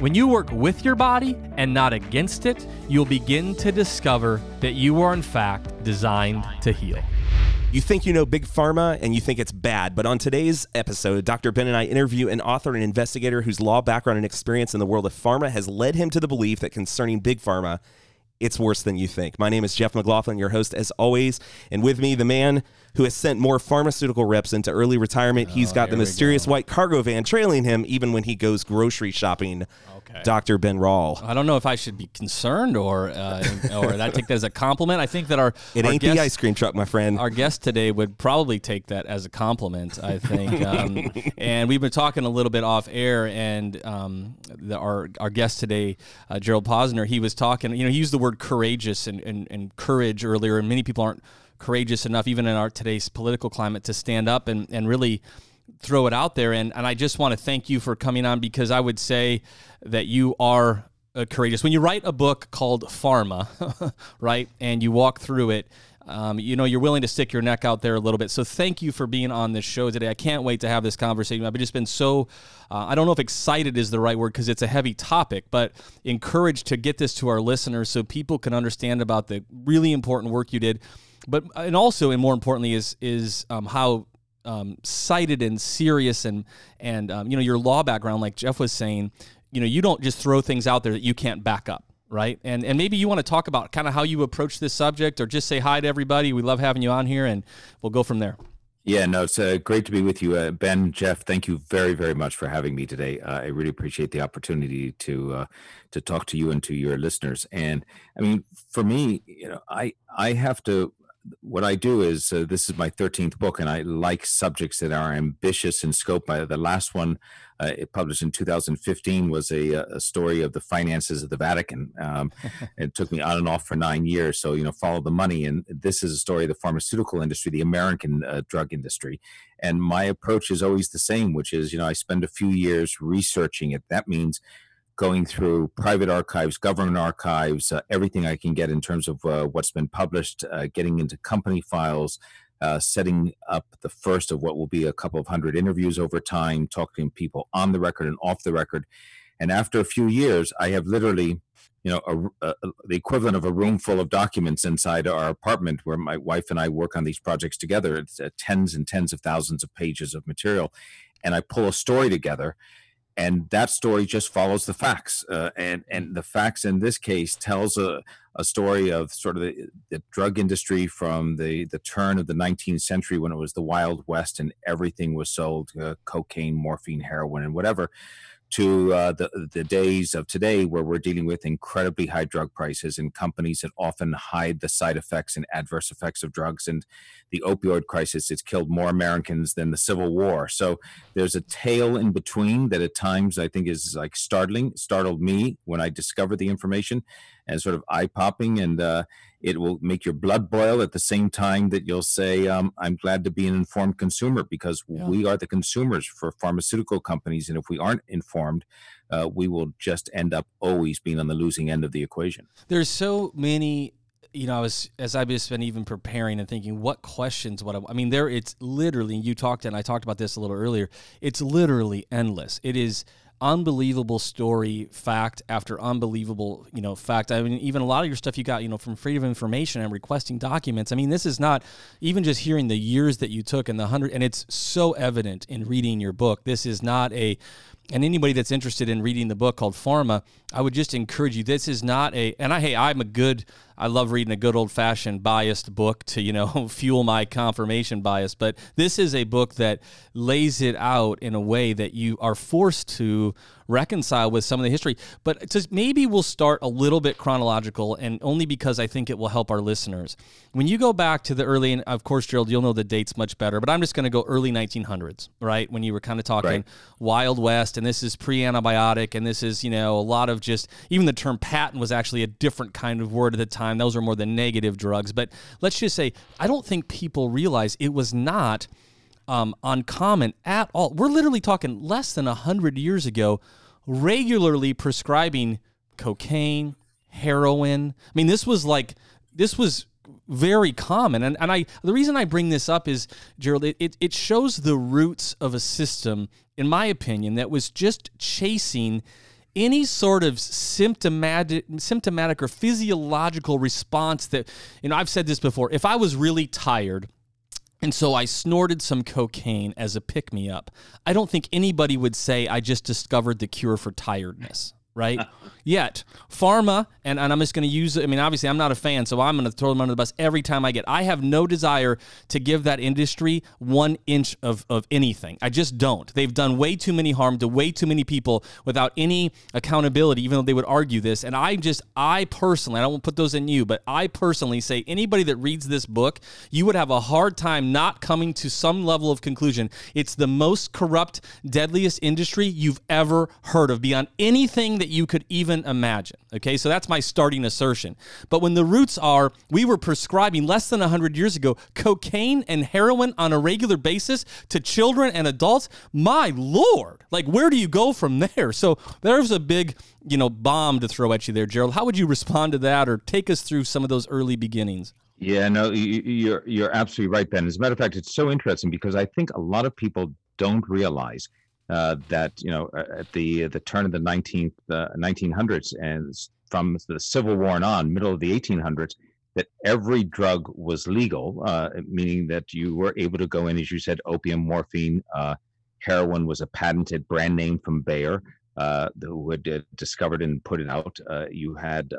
when you work with your body and not against it, you'll begin to discover that you are, in fact, designed to heal. You think you know Big Pharma and you think it's bad, but on today's episode, Dr. Ben and I interview an author and investigator whose law background and experience in the world of pharma has led him to the belief that concerning Big Pharma, it's worse than you think. My name is Jeff McLaughlin, your host as always, and with me, the man who has sent more pharmaceutical reps into early retirement. Oh, He's got the mysterious go. white cargo van trailing him even when he goes grocery shopping. Oh, Okay. Dr. Ben Rall. I don't know if I should be concerned or uh, or that take that as a compliment. I think that our it our ain't guest, the ice cream truck, my friend. Our guest today would probably take that as a compliment. I think, um, and we've been talking a little bit off air, and um, the, our our guest today, uh, Gerald Posner, he was talking. You know, he used the word courageous and, and, and courage earlier, and many people aren't courageous enough, even in our today's political climate, to stand up and, and really throw it out there. And, and I just want to thank you for coming on because I would say that you are uh, courageous. When you write a book called Pharma, right, and you walk through it, um, you know, you're willing to stick your neck out there a little bit. So thank you for being on this show today. I can't wait to have this conversation. I've just been so, uh, I don't know if excited is the right word because it's a heavy topic, but encouraged to get this to our listeners so people can understand about the really important work you did but and also and more importantly is is um, how um, cited and serious and and um, you know your law background, like Jeff was saying, you know you don't just throw things out there that you can't back up, right? And and maybe you want to talk about kind of how you approach this subject, or just say hi to everybody. We love having you on here, and we'll go from there. Yeah, no, it's uh, great to be with you, uh, Ben, Jeff. Thank you very, very much for having me today. Uh, I really appreciate the opportunity to uh, to talk to you and to your listeners. And I mean, for me, you know, I I have to what I do is uh, this is my 13th book, and I like subjects that are ambitious in scope. By the last one, uh, it published in 2015, was a, a, story of the finances of the Vatican. Um, it took me on and off for nine years. So, you know, follow the money. And this is a story of the pharmaceutical industry, the American uh, drug industry. And my approach is always the same, which is, you know, I spend a few years researching it. That means going through private archives, government archives, uh, everything I can get in terms of uh, what's been published, uh, getting into company files, uh, setting up the first of what will be a couple of hundred interviews over time, talking to people on the record and off the record. And after a few years, I have literally, you know, a, a, the equivalent of a room full of documents inside our apartment where my wife and I work on these projects together. It's uh, tens and tens of thousands of pages of material. And I pull a story together and that story just follows the facts uh, and and the facts in this case tells a, a story of sort of the, the, drug industry from the the turn of the 19th century when it was the wild west and everything was sold uh, cocaine morphine heroin and whatever to uh, the the days of today where we're dealing with incredibly high drug prices and companies that often hide the side effects and adverse effects of drugs and the opioid crisis it's killed more Americans than the Civil War. So there's a tale in between that at times I think is like startling startled me when I discovered the information and sort of eye popping and uh, it will make your blood boil at the same time that you'll say, um, I'm glad to be an informed consumer because yeah. we are the consumers for pharmaceutical companies. And if we aren't informed, uh, we will just end up always being on the losing end of the equation. There's so many you know, I was as I've just been even preparing and thinking, what questions? What I, I, mean, there it's literally. You talked and I talked about this a little earlier. It's literally endless. It is unbelievable story, fact after unbelievable, you know, fact. I mean, even a lot of your stuff you got, you know, from freedom of information and requesting documents. I mean, this is not even just hearing the years that you took and the hundred, and it's so evident in reading your book. This is not a and anybody that's interested in reading the book called Pharma, I would just encourage you. This is not a, and I, hey, I'm a good, I love reading a good old fashioned biased book to, you know, fuel my confirmation bias. But this is a book that lays it out in a way that you are forced to reconcile with some of the history. But just maybe we'll start a little bit chronological, and only because I think it will help our listeners. When you go back to the early, and of course, Gerald, you'll know the dates much better, but I'm just going to go early 1900s, right? When you were kind of talking right. Wild West and this is pre-antibiotic, and this is you know a lot of just even the term patent was actually a different kind of word at the time. Those are more the negative drugs. But let's just say I don't think people realize it was not um, uncommon at all. We're literally talking less than hundred years ago, regularly prescribing cocaine, heroin. I mean, this was like this was very common. And, and I the reason I bring this up is, Gerald, it, it shows the roots of a system, in my opinion, that was just chasing any sort of symptomatic symptomatic or physiological response that you know I've said this before if I was really tired and so I snorted some cocaine as a pick me up I don't think anybody would say I just discovered the cure for tiredness right? Yet, pharma, and, and I'm just going to use it. I mean, obviously, I'm not a fan, so I'm going to throw them under the bus every time I get. I have no desire to give that industry one inch of, of anything. I just don't. They've done way too many harm to way too many people without any accountability, even though they would argue this. And I just, I personally, I don't put those in you, but I personally say anybody that reads this book, you would have a hard time not coming to some level of conclusion. It's the most corrupt, deadliest industry you've ever heard of beyond anything that you could even imagine. Okay, so that's my starting assertion. But when the roots are, we were prescribing less than 100 years ago cocaine and heroin on a regular basis to children and adults, my lord, like where do you go from there? So there's a big, you know, bomb to throw at you there, Gerald. How would you respond to that or take us through some of those early beginnings? Yeah, no, you're you're absolutely right, Ben. As a matter of fact, it's so interesting because I think a lot of people don't realize uh, that you know at the the turn of the 19th uh, 1900s and from the Civil War and on, middle of the 1800s, that every drug was legal, uh, meaning that you were able to go in, as you said, opium, morphine, uh, heroin was a patented brand name from Bayer. Uh, who had uh, discovered and put it out. you had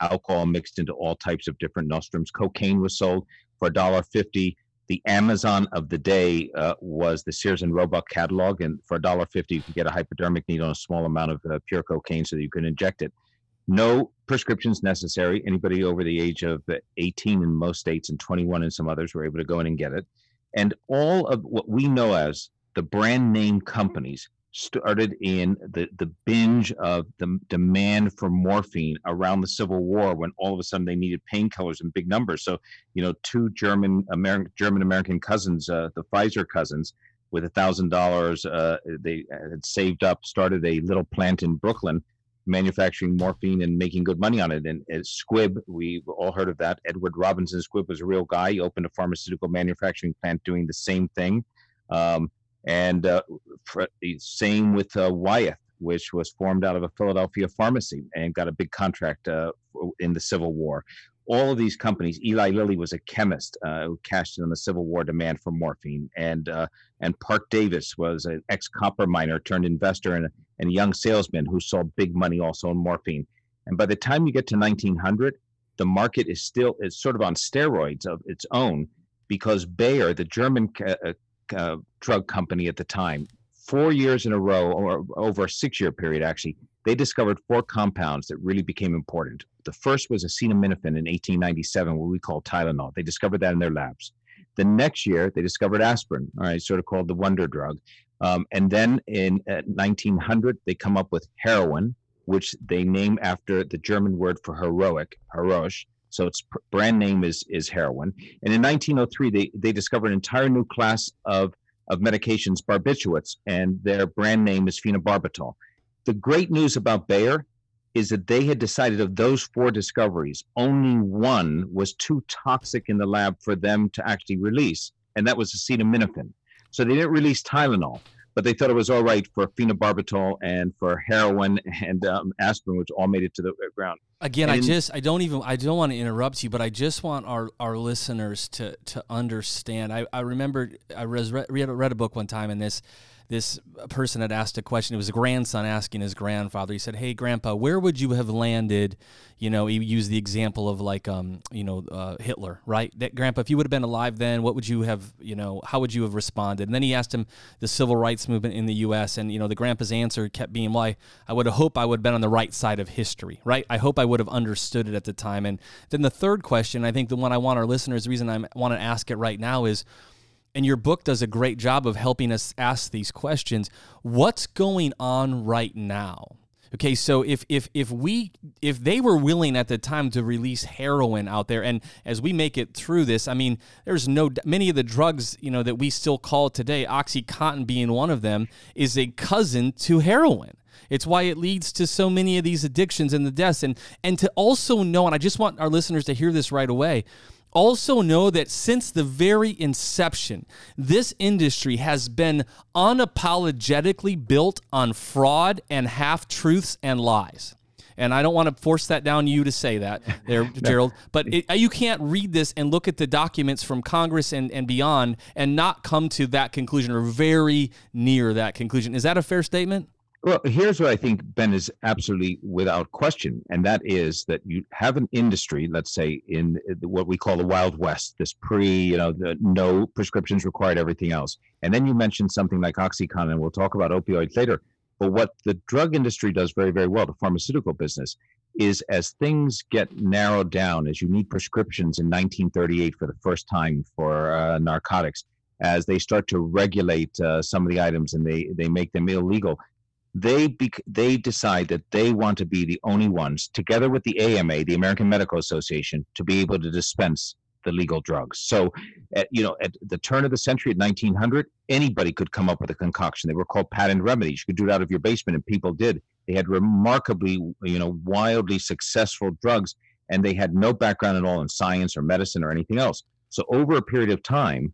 alcohol mixed into all types of different nostrums. Cocaine was sold for a dollar fifty the Amazon of the day uh, was the Sears and Roebuck catalog, and for $1.50 you could get a hypodermic needle and a small amount of uh, pure cocaine so that you could inject it. No prescriptions necessary. Anybody over the age of 18 in most states and 21 in some others were able to go in and get it. And all of what we know as the brand name companies started in the, the binge of the demand for morphine around the Civil War when all of a sudden they needed painkillers in big numbers. So, you know, two German American German American cousins, uh, the Pfizer cousins, with a thousand dollars, uh, they had saved up, started a little plant in Brooklyn, manufacturing morphine and making good money on it. And uh, Squibb, we've all heard of that. Edward Robinson Squibb was a real guy. He opened a pharmaceutical manufacturing plant doing the same thing. Um, and uh, same with uh, Wyeth, which was formed out of a Philadelphia pharmacy and got a big contract uh, in the Civil War. All of these companies, Eli Lilly was a chemist uh, who cashed in on the Civil War demand for morphine, and and Parke Davis was an ex copper miner turned investor and, and a young salesman who saw big money also in morphine. And by the time you get to 1900, the market is still is sort of on steroids of its own because Bayer, the German uh, uh, drug company at the time, four years in a row, or over a six year period actually, they discovered four compounds that really became important. The first was acetaminophen in 1897, what we call Tylenol. They discovered that in their labs. The next year, they discovered aspirin, all right, sort of called the wonder drug. Um, and then in 1900, they come up with heroin, which they name after the German word for heroic, heroisch. So its brand name is is heroin. And in 1903, they they discovered an entire new class of of medications, barbiturates, and their brand name is phenobarbital. The great news about Bayer is that they had decided of those four discoveries, only one was too toxic in the lab for them to actually release, and that was acetaminophen. So they didn't release Tylenol but they thought it was all right for phenobarbital and for heroin and um, aspirin, which all made it to the ground. Again, and I just I don't even I don't want to interrupt you, but I just want our, our listeners to to understand. I, I remember I read, read a book one time, and this this person had asked a question. It was a grandson asking his grandfather. He said, "Hey, Grandpa, where would you have landed?" You know, he used the example of like, um, you know, uh, Hitler, right? That Grandpa, if you would have been alive then, what would you have, you know, how would you have responded? And then he asked him the civil rights movement in the U.S. And you know, the Grandpa's answer kept being, "Why? I would have hoped I would have been on the right side of history, right? I hope I would have understood it at the time." And then the third question, I think the one I want our listeners, the reason I want to ask it right now is and your book does a great job of helping us ask these questions. What's going on right now? Okay, so if if if we if they were willing at the time to release heroin out there, and as we make it through this, I mean, there's no many of the drugs you know that we still call today, OxyContin being one of them, is a cousin to heroin. It's why it leads to so many of these addictions and the deaths, and and to also know, and I just want our listeners to hear this right away also, know that since the very inception, this industry has been unapologetically built on fraud and half truths and lies. And I don't want to force that down you to say that there, Gerald, but it, you can't read this and look at the documents from Congress and, and beyond and not come to that conclusion or very near that conclusion. Is that a fair statement? Well, here's what I think, Ben, is absolutely without question, and that is that you have an industry, let's say, in what we call the Wild West, this pre, you know, the no prescriptions required, everything else. And then you mentioned something like OxyContin, and we'll talk about opioids later. But what the drug industry does very, very well, the pharmaceutical business, is as things get narrowed down, as you need prescriptions in 1938 for the first time for uh, narcotics, as they start to regulate uh, some of the items and they, they make them illegal, they they decide that they want to be the only ones, together with the AMA, the American Medical Association, to be able to dispense the legal drugs. So, at, you know, at the turn of the century, at 1900, anybody could come up with a concoction. They were called patent remedies. You could do it out of your basement, and people did. They had remarkably, you know, wildly successful drugs, and they had no background at all in science or medicine or anything else. So, over a period of time,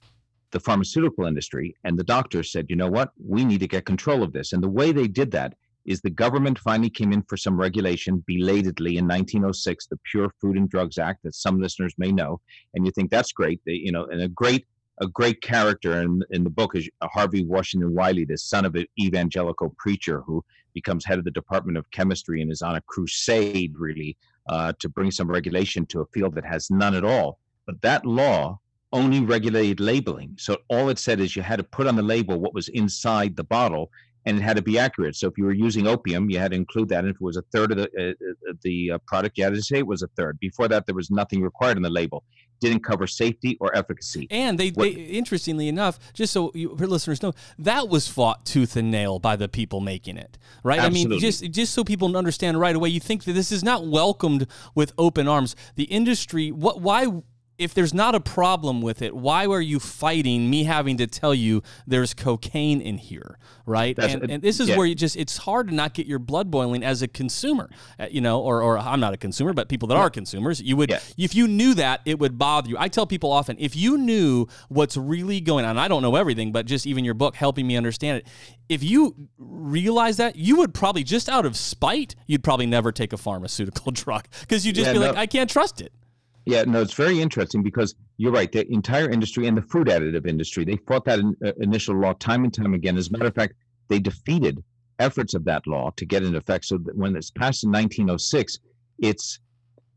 the pharmaceutical industry and the doctors said, you know what, we need to get control of this. And the way they did that is the government finally came in for some regulation belatedly in 1906, the Pure Food and Drugs Act that some listeners may know. And you think that's great, they, you know, and a great a great character in, in the book is Harvey Washington Wiley, the son of an evangelical preacher who becomes head of the Department of Chemistry and is on a crusade, really, uh, to bring some regulation to a field that has none at all. But that law only regulated labeling. So all it said is you had to put on the label what was inside the bottle, and it had to be accurate. So if you were using opium, you had to include that. And if it was a third of the uh, uh the uh, product, you had to say it was a third. Before that, there was nothing required in the label. Didn't cover safety or efficacy. And they, what, they interestingly enough, just so you, listeners know, that was fought tooth and nail by the people making it, right? Absolutely. I mean, just just so people understand right away, you think that this is not welcomed with open arms. The industry, what, why if there's not a problem with it, why are you fighting me having to tell you there's cocaine in here, right? And, and, this is yeah. where you just it's hard to not get your blood boiling as a consumer, uh, you know, or, or I'm not a consumer, but people that yeah. are consumers, you would yeah. if you knew that it would bother you. I tell people often if you knew what's really going on, I don't know everything, but just even your book helping me understand it. If you realize that, you would probably just out of spite, you'd probably never take a pharmaceutical drug because you'd just be no. like, I can't trust it. Yeah, no, it's very interesting because you're right. The entire industry and the food additive industry, they fought that in, uh, initial law time and time again. As a matter of fact, they defeated efforts of that law to get into effect. So that when it's passed in 1906, it's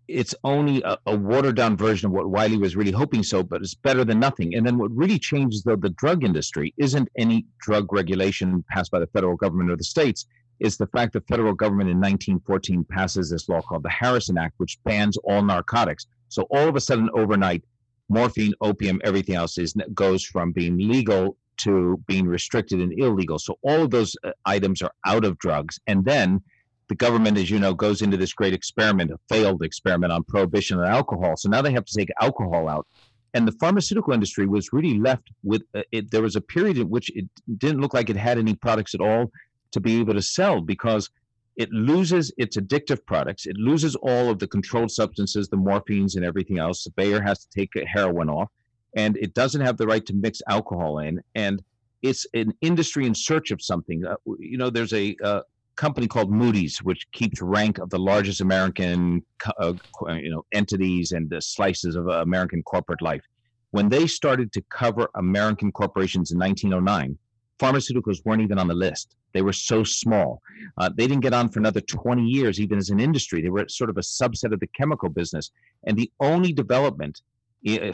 it's only a, a watered down version of what Wiley was really hoping so, but it's better than nothing. And then what really changes though the drug industry isn't any drug regulation passed by the federal government or the states is the fact the federal government in 1914 passes this law called the Harrison Act, which bans all narcotics. So all of a sudden, overnight, morphine, opium, everything else is goes from being legal to being restricted and illegal. So all of those uh, items are out of drugs, and then the government, as you know, goes into this great experiment, a failed experiment on prohibition of alcohol. So now they have to take alcohol out. And the pharmaceutical industry was really left with uh, it. There was a period in which it didn't look like it had any products at all to be able to sell because it loses its addictive products. It loses all of the controlled substances, the morphines and everything else. Bayer has to take heroin off, and it doesn't have the right to mix alcohol in. And it's an industry in search of something. Uh, you know, there's a uh, company called Moody's, which keeps rank of the largest American, uh, you know, entities and the slices of American corporate life. When they started to cover American corporations in 1909, pharmaceuticals weren't even on the list. They were so small. Uh, they didn't get on for another 20 years, even as an industry. They were sort of a subset of the chemical business. And the only development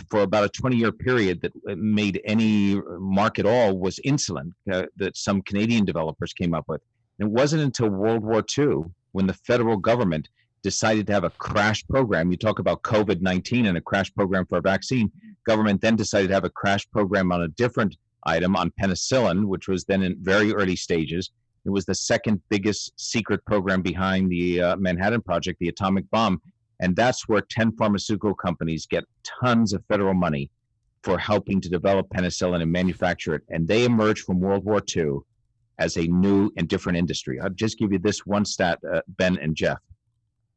for about a 20 year period that uh, made any mark at all was insulin uh, that some Canadian developers came up with. And it wasn't until World War II when the federal government decided to have a crash program. You talk about COVID 19 and a crash program for a vaccine. government then decided to have a crash program on a different item on penicillin, which was then in very early stages. It was the second biggest secret program behind the uh, Manhattan Project, the atomic bomb. And that's where 10 pharmaceutical companies get tons of federal money for helping to develop penicillin and manufacture it. And they emerged from World War II as a new and different industry. I'll just give you this one stat, uh, Ben and Jeff.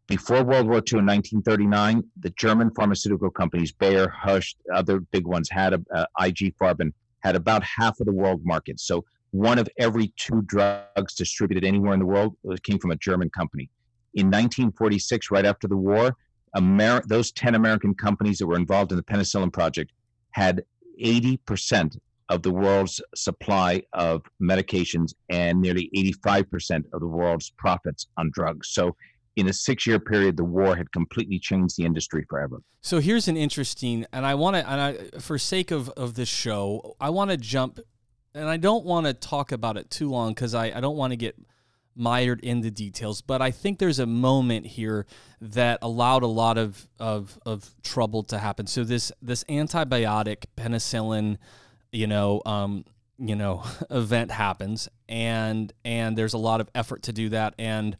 Before World War II in 1939, the German pharmaceutical companies, Bayer, Hoechst, other big ones, had a, uh, IG Farben, had about half of the world market. So one of every two drugs distributed anywhere in the world uh, came from a German company. In 1946, right after the war, those 10 American companies that were involved in the penicillin project had 80% of the world's supply of medications and nearly 85% of the world's profits on drugs. So, in a six year period, the war had completely changed the industry forever. So, here's an interesting, and I want to, and I, for sake of, of this show, I want to jump, and I don't want to talk about it too long because I, I don't want to get mired in the details, but I think there's a moment here that allowed a lot of, of, of trouble to happen. So this this antibiotic penicillin you know, um, you know, event happens, and and there's a lot of effort to do that, and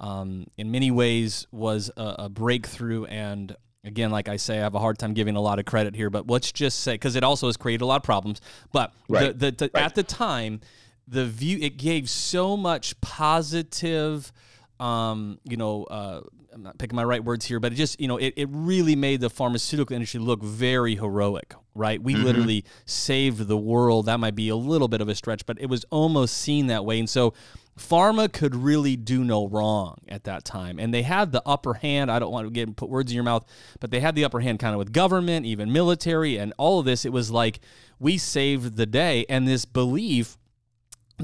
um, in many ways was a, a breakthrough and again, like I say, I have a hard time giving a lot of credit here, but let's just say because it also has created a lot of problems. But right. the, the, the, right. at the time, the view it gave so much positive, um, you know, uh, I'm not picking my right words here, but it just, you know, it, it really made the pharmaceutical industry look very heroic, right? We mm-hmm. literally saved the world. That might be a little bit of a stretch, but it was almost seen that way. And so pharma could really do no wrong at that time. And they had the upper hand. I don't want to get put words in your mouth, but they had the upper hand kind of with government, even military, and all of this. It was like we saved the day. And this belief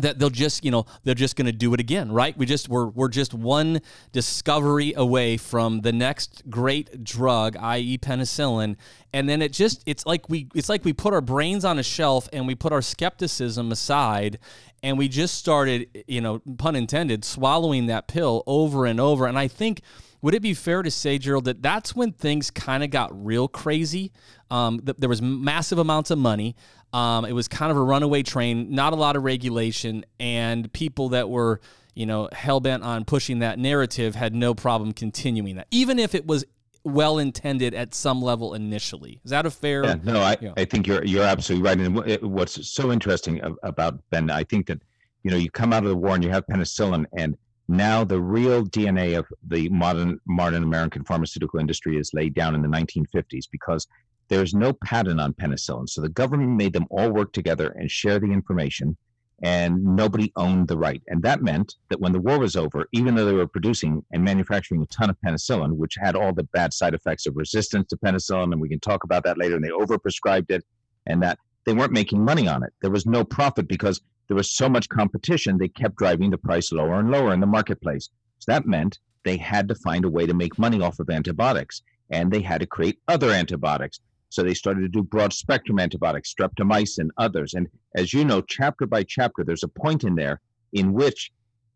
that they'll just you know they're just going to do it again right we just we're, we're just one discovery away from the next great drug i.e penicillin and then it just it's like we it's like we put our brains on a shelf and we put our skepticism aside and we just started you know pun intended swallowing that pill over and over and i think would it be fair to say, Gerald, that that's when things kind of got real crazy? Um, th- there was massive amounts of money. Um, it was kind of a runaway train, not a lot of regulation, and people that were, you know, hell bent on pushing that narrative had no problem continuing that, even if it was well intended at some level initially. Is that a fair? Yeah, no, I, you know. I think you're you're absolutely right. And what's so interesting about Ben, I think that you know you come out of the war and you have penicillin, and now the real DNA of the modern modern American pharmaceutical industry is laid down in the 1950s because there's no patent on penicillin. So the government made them all work together and share the information, and nobody owned the right. And that meant that when the war was over, even though they were producing and manufacturing a ton of penicillin, which had all the bad side effects of resistance to penicillin, and we can talk about that later, and they overprescribed it, and that they weren't making money on it. There was no profit because there was so much competition, they kept driving the price lower and lower in the marketplace. So that meant they had to find a way to make money off of antibiotics, and they had to create other antibiotics. So they started to do broad spectrum antibiotics, streptomycin, others. And as you know, chapter by chapter, there's a point in there in which,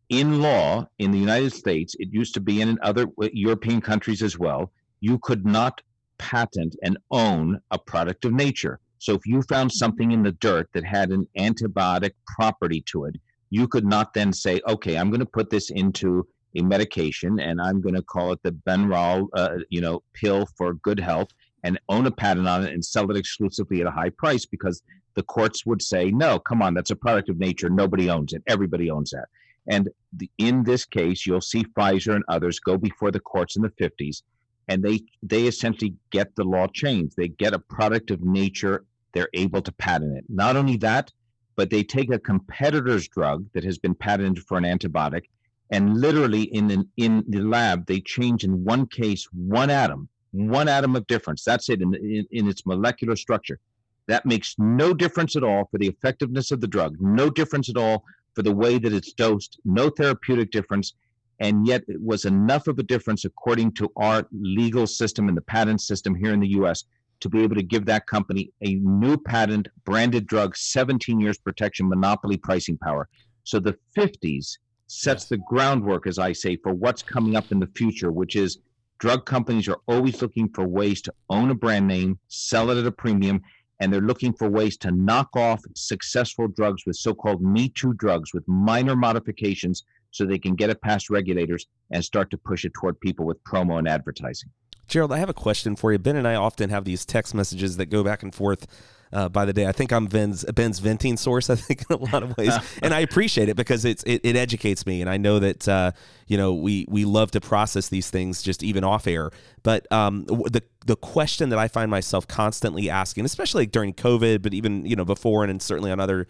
in law in the United States, it used to be in other European countries as well, you could not patent and own a product of nature. So if you found something in the dirt that had an antibiotic property to it, you could not then say, okay, I'm going to put this into a medication and I'm going to call it the Ben Rall, uh, you know, pill for good health and own a patent on it and sell it exclusively at a high price because the courts would say, no, come on, that's a product of nature. Nobody owns it. Everybody owns that. And the, in this case, you'll see Pfizer and others go before the courts in the 50s, and they they essentially get the law changed. They get a product of nature. They're able to patent it. Not only that, but they take a competitor's drug that has been patented for an antibiotic, and literally in the, in the lab, they change in one case one atom one atom of difference. That's it in, in, in, its molecular structure. That makes no difference at all for the effectiveness of the drug, no difference at all for the way that it's dosed, no therapeutic difference. And yet it was enough of a difference, according to our legal system and the patent system here in the US, to be able to give that company a new patent, branded drug, 17 years protection, monopoly pricing power. So the 50s sets the groundwork, as I say, for what's coming up in the future, which is Drug companies are always looking for ways to own a brand name, sell it at a premium, and they're looking for ways to knock off successful drugs with so-called me too drugs with minor modifications so they can get it past regulators and start to push it toward people with promo and advertising. Gerald i have a question for you. Ben and i often have these text messages that go back and forth uh, by the day. I think I'm Ben's Ben's venting source. I think in a lot of ways, and I appreciate it because it's it, it educates me, and I know that uh, you know we we love to process these things just even off air. But um, the the question that I find myself constantly asking, especially during COVID, but even you know before and, and certainly on other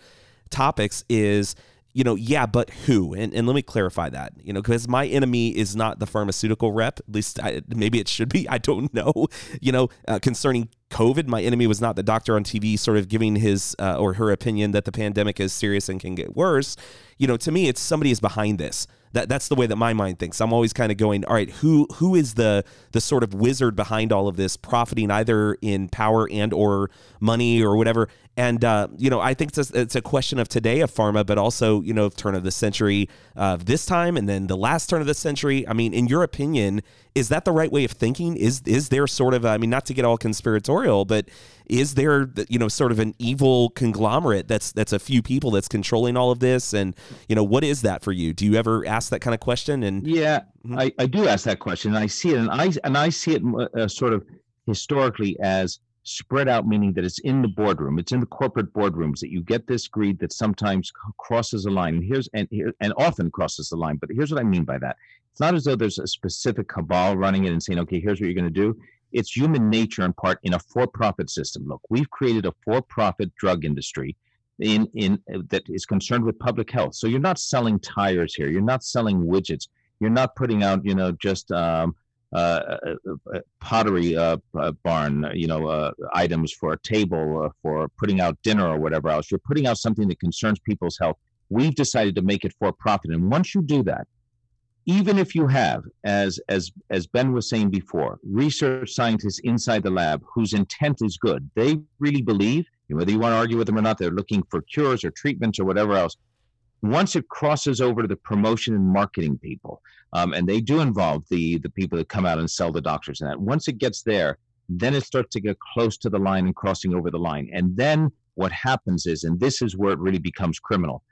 topics, is you know, yeah, but who? And, and let me clarify that, you know, because my enemy is not the pharmaceutical rep. At least I, maybe it should be. I don't know. You know, uh, concerning COVID, my enemy was not the doctor on TV sort of giving his uh, or her opinion that the pandemic is serious and can get worse. You know, to me, it's somebody is behind this. That that's the way that my mind thinks. I'm always kind of going, all right, who who is the the sort of wizard behind all of this, profiting either in power and or money or whatever. And uh, you know, I think it's a, it's a question of today of pharma, but also you know, turn of the century of uh, this time, and then the last turn of the century. I mean, in your opinion, is that the right way of thinking? Is is there sort of I mean, not to get all conspiratorial, but is there you know sort of an evil conglomerate that's that's a few people that's controlling all of this? And you know what is that for you? Do you ever ask that kind of question? And yeah mm-hmm. I, I do ask that question. And i see it and i and i see it uh, sort of historically as spread out meaning that it's in the boardroom. It's in the corporate boardrooms that you get this greed that sometimes crosses a line. And here's and here and often crosses the line but here's what i mean by that it's not as though there's a specific cabal running it and saying okay here's what you're going to do it's human nature in part in a for-profit system. Look, we've created a for-profit drug industry in in that is concerned with public health. So you're not selling tires here. You're not selling widgets. You're not putting out, you know, just um, uh, pottery uh, barn, you know, uh, items for a table for putting out dinner or whatever else. You're putting out something that concerns people's health. We've decided to make it for profit, and once you do that, even if you have, as as as Ben was saying before, research scientists inside the lab whose intent is good, they really believe, whether you want to argue with them or not, they're looking for cures or treatments or whatever else. Once it crosses over to the promotion and marketing people, um, and they do involve the the people that come out and sell the doctors and that. Once it gets there, then it starts to get close to the line and crossing over the line, and then what happens is, and this is where it really becomes criminal.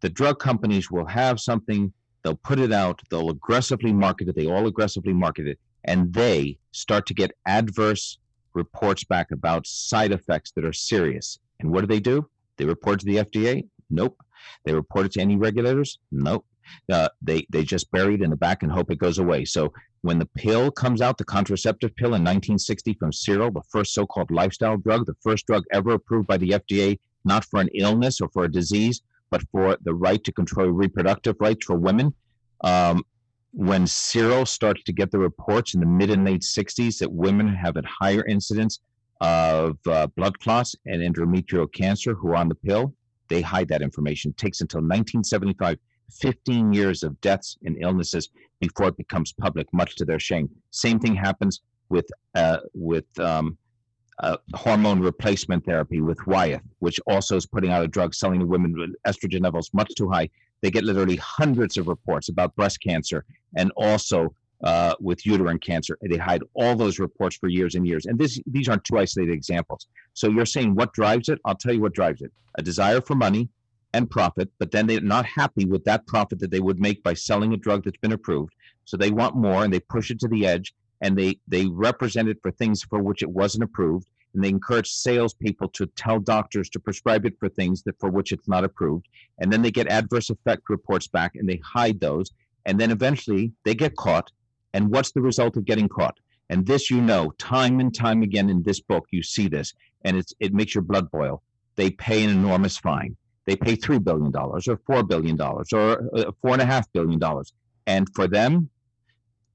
The drug companies will have something They'll put it out. They'll aggressively market it. They all aggressively market it. And they start to get adverse reports back about side effects that are serious. And what do they do? They report to the FDA? Nope. They report it to any regulators? Nope. Uh, they they just bury it in the back and hope it goes away. So when the pill comes out, the contraceptive pill in 1960 from Searle, the first so-called lifestyle drug, the first drug ever approved by the FDA, not for an illness or for a disease, but for the right to control reproductive rights for women. Um, when Searle started to get the reports in the mid and late 60s that women have a higher incidence of uh, blood clots and endometrial cancer who are on the pill, they hide that information. It takes until 1975, 15 years of deaths and illnesses before it becomes public, much to their shame. Same thing happens with uh, with um, uh, hormone replacement therapy with Wyeth, which also is putting out a drug selling to women with estrogen levels much too high. They get literally hundreds of reports about breast cancer and also uh, with uterine cancer. They hide all those reports for years and years. And this, these aren't two isolated examples. So you're saying what drives it? I'll tell you what drives it a desire for money and profit, but then they're not happy with that profit that they would make by selling a drug that's been approved. So they want more and they push it to the edge and they they represent it for things for which it wasn't approved, and they encourage salespeople to tell doctors to prescribe it for things that for which it's not approved, and then they get adverse effect reports back and they hide those, and then eventually they get caught. And what's the result of getting caught? And this you know, time and time again in this book, you see this, and it's it makes your blood boil. They pay an enormous fine. They pay three billion dollars, or four billion dollars, or uh, four and a half billion dollars, and for them,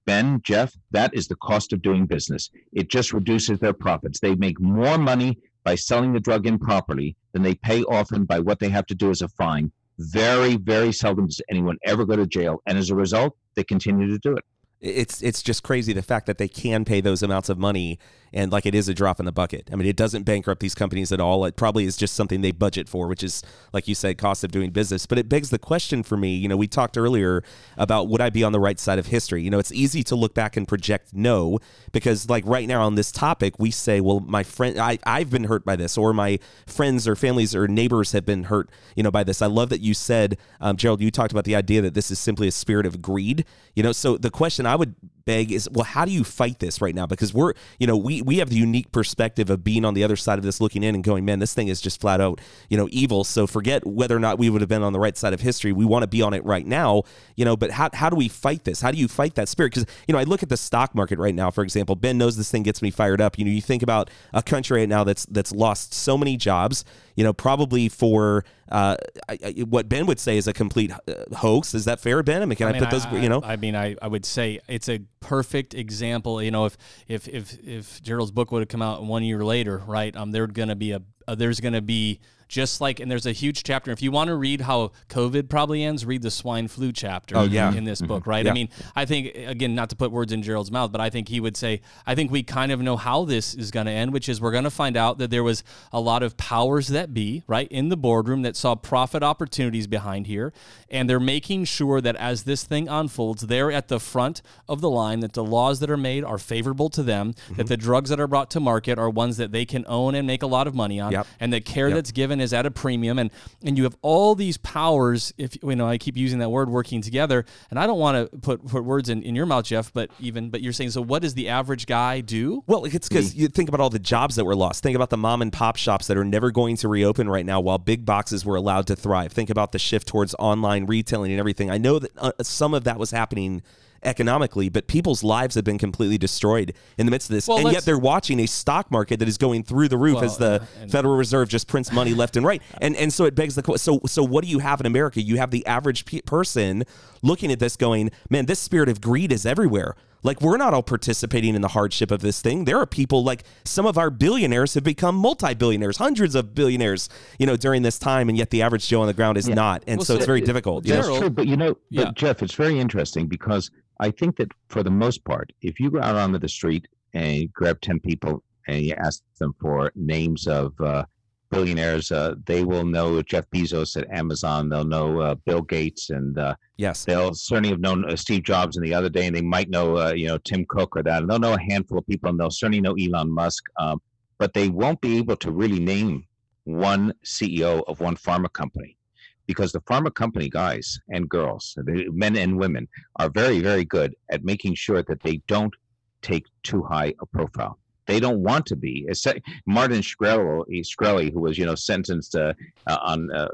Ben, Jeff, that is the cost of doing business. It just reduces their profits. They make more money by selling the drug improperly than they pay often by what they have to do as a fine. Very, very seldom does anyone ever go to jail. And as a result, they continue to do it. It's it's just crazy the fact that they can pay those amounts of money and like it is a drop in the bucket. I mean, it doesn't bankrupt these companies at all. It probably is just something they budget for, which is like you said, cost of doing business. But it begs the question for me. You know, we talked earlier about would I be on the right side of history? You know, it's easy to look back and project no because like right now on this topic, we say, well, my friend, I I've been hurt by this, or my friends or families or neighbors have been hurt, you know, by this. I love that you said, um, Gerald, you talked about the idea that this is simply a spirit of greed. You know, so the question I would beg is, well, how do you fight this right now? Because we're, you know, we we have the unique perspective of being on the other side of this, looking in and going, man, this thing is just flat out, you know, evil. So forget whether or not we would have been on the right side of history. We want to be on it right now, you know. But how how do we fight this? How do you fight that spirit? Because you know, I look at the stock market right now, for example. Ben knows this thing gets me fired up. You know, you think about a country right now that's that's lost so many jobs you know, probably for uh, I, I, what Ben would say is a complete uh, hoax. Is that fair, Ben? I mean, can I, mean, I put those? you know, I mean, I, I would say it's a perfect example. You know, if if if if Gerald's book would have come out one year later, right? Um, there's to be a uh, there's to be just like and there's a huge chapter if you want to read how covid probably ends read the swine flu chapter oh, yeah. in this mm-hmm. book right yeah. i mean i think again not to put words in gerald's mouth but i think he would say i think we kind of know how this is going to end which is we're going to find out that there was a lot of powers that be right in the boardroom that saw profit opportunities behind here and they're making sure that as this thing unfolds they're at the front of the line that the laws that are made are favorable to them mm-hmm. that the drugs that are brought to market are ones that they can own and make a lot of money on yep. and the care yep. that's given is at a premium and and you have all these powers if you know I keep using that word working together and I don't want to put put words in, in your mouth Jeff but even but you're saying so what does the average guy do? Well it's because you think about all the jobs that were lost. Think about the mom and pop shops that are never going to reopen right now while big boxes were allowed to thrive. Think about the shift towards online retailing and everything. I know that uh, some of that was happening economically, but people's lives have been completely destroyed in the midst of this. Well, and yet they're watching a stock market that is going through the roof well, as the uh, Federal Reserve just prints money left and right. And and so it begs the question. So so what do you have in America? You have the average pe- person looking at this going, "Man, this spirit of greed is everywhere." Like we're not all participating in the hardship of this thing. There are people like some of our billionaires have become multi-billionaires, hundreds of billionaires, you know, during this time, and yet the average Joe on the ground is yeah. not, and well, so, so, it's very difficult. That's true, but you know, yeah. but Jeff, it's very interesting because I think that for the most part, if you go out onto the street and grab 10 people and you ask them for names of uh, billionaires, uh, they will know Jeff Bezos at Amazon. They'll know uh, Bill Gates, and uh, yes, they'll certainly have known uh, Steve Jobs. And the other day, and they might know, uh, you know, Tim Cook or that. And they'll know a handful of people, and they'll certainly know Elon Musk. Um, but they won't be able to really name one CEO of one pharma company because the pharma company guys and girls, men and women, are very, very good at making sure that they don't take too high a profile. They don't want to be. Martin Shkreli, who was, you know, sentenced uh, uh, on uh,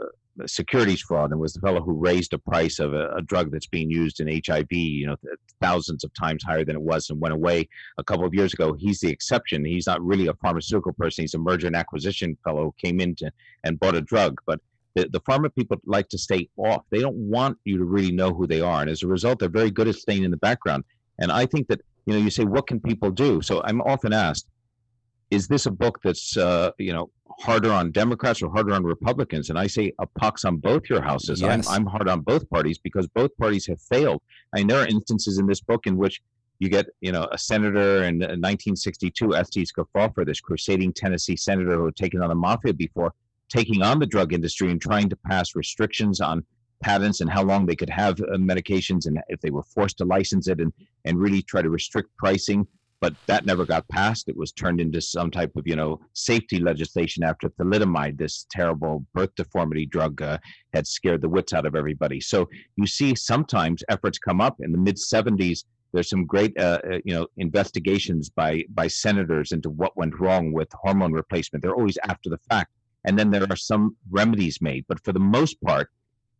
securities fraud and was the fellow who raised the price of a, a, drug that's being used in HIV, you know, thousands of times higher than it was and went away a couple of years ago. He's the exception. He's not really a pharmaceutical person. He's a merger and acquisition fellow who came in to, and bought a drug. But the, the pharma people like to stay off. They don't want you to really know who they are. And as a result, they're very good at staying in the background. And I think that, you know, you say, what can people do? So I'm often asked, is this a book that's, uh, you know, harder on Democrats or harder on Republicans? And I say a pox on both your houses. Yes. I'm, I'm hard on both parties because both parties have failed. I mean, there are instances in this book in which you get, you know, a senator in 1962, Estes Kefauver, this crusading Tennessee senator who had taken on the mafia before, taking on the drug industry and trying to pass restrictions on patents and how long they could have uh, medications and if they were forced to license it and, and really try to restrict pricing. But that never got passed. It was turned into some type of, you know, safety legislation after thalidomide, this terrible birth deformity drug, uh, had scared the wits out of everybody. So you see sometimes efforts come up in the mid 70s. There's some great, uh, uh, you know, investigations by by senators into what went wrong with hormone replacement. They're always after the fact and then there are some remedies made. But for the most part,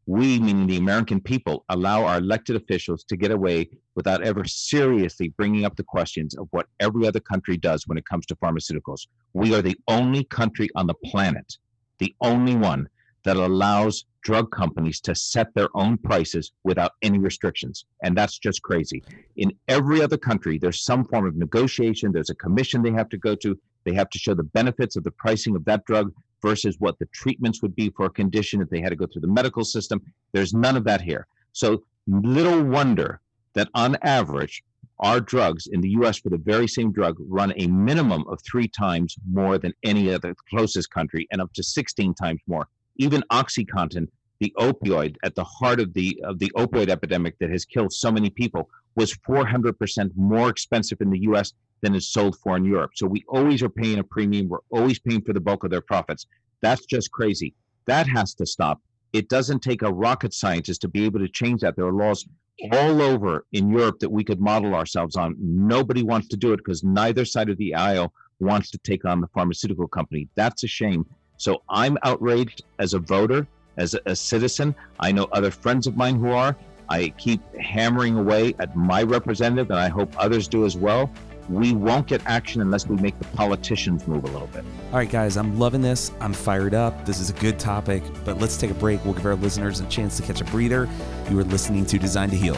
we, meaning the American people, allow our elected officials to get away without ever seriously bringing up the questions of what every other country does when it comes to pharmaceuticals. We are the only country on the planet, the only one that allows drug companies to set their own prices without any restrictions. And that's just crazy. In every other country, there's some form of negotiation, there's a commission they have to go to, they have to show the benefits of the pricing of that drug versus what the treatments would be for a condition if they had to go through the medical system. There's none of that here. So little wonder that on average, our drugs in the US for the very same drug run a minimum of three times more than any other closest country and up to 16 times more. Even Oxycontin, the opioid at the heart of the of the opioid epidemic that has killed so many people, was 400% more expensive in the US than is sold for in Europe. So we always are paying a premium. We're always paying for the bulk of their profits. That's just crazy. That has to stop. It doesn't take a rocket scientist to be able to change that. There are laws all over in Europe that we could model ourselves on. Nobody wants to do it because neither side of the aisle wants to take on the pharmaceutical company. That's a shame. So I'm outraged as a voter, as a, a citizen. I know other friends of mine who are. I keep hammering away at my representative, and I hope others do as well we won't get action unless we make the politicians move a little bit. All right, guys, I'm loving this. I'm fired up. This is a good topic, but let's take a break. We'll give our listeners a chance to catch a breather. You are listening to Designed to Heal.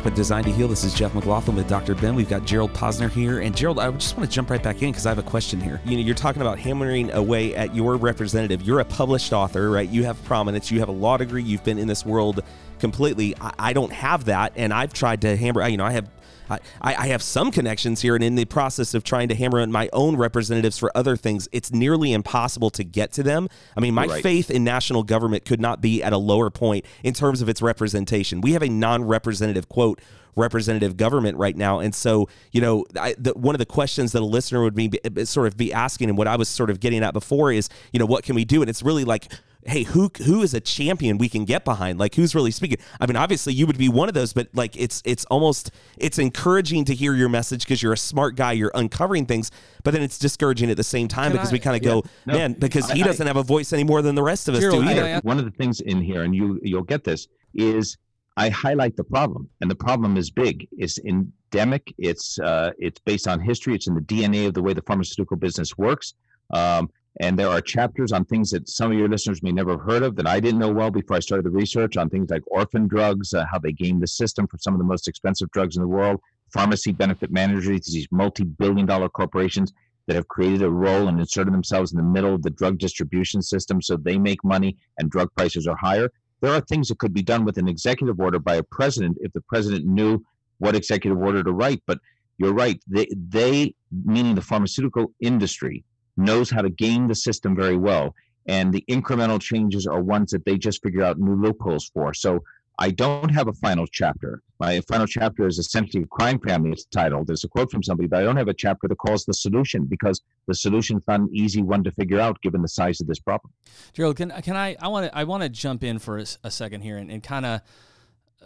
Back with Designed to Heal. This is Jeff McLaughlin with Dr. Ben. We've got Gerald Posner here. And Gerald, I just want to jump right back in because I have a question here. You know, you're talking about hammering away at your representative. You're a published author, right? You have prominence. You have a law degree. You've been in this world completely. I, I don't have that. And I've tried to hammer, you know, I have I, I have some connections here, and in the process of trying to hammer in my own representatives for other things, it's nearly impossible to get to them. I mean, my right. faith in national government could not be at a lower point in terms of its representation. We have a non representative, quote, representative government right now. And so, you know, I, the, one of the questions that a listener would be sort of be asking, and what I was sort of getting at before is, you know, what can we do? And it's really like, hey, who who is a champion we can get behind? Like who's really speaking? I mean, obviously you would be one of those, but like it's it's almost it's encouraging to hear your message because you're a smart guy, you're uncovering things, but then it's discouraging at the same time can because I, we kind of yeah, go, no, man, because I, he doesn't I, have a voice any more than the rest of us do either. One of the things in here, and you you'll get this, is I highlight the problem, and the problem is big. It's endemic. It's uh, it's based on history. It's in the DNA of the way the pharmaceutical business works. Um, and there are chapters on things that some of your listeners may never have heard of that I didn't know well before I started the research on things like orphan drugs, uh, how they game the system for some of the most expensive drugs in the world, pharmacy benefit managers, these multi billion dollar corporations that have created a role and inserted themselves in the middle of the drug distribution system so they make money and drug prices are higher. There are things that could be done with an executive order by a president if the president knew what executive order to write. But you're right. They, they meaning the pharmaceutical industry, knows how to game the system very well. And the incremental changes are ones that they just figure out new loopholes for. So I don't have a final chapter. My final chapter is essentially a Crime Family, it's titled. There's a quote from somebody, but I don't have a chapter that calls the solution because the solution's not an easy one to figure out given the size of this problem. Gerald, can, can I, I want to, I want to jump in for a, a second here and, and kind of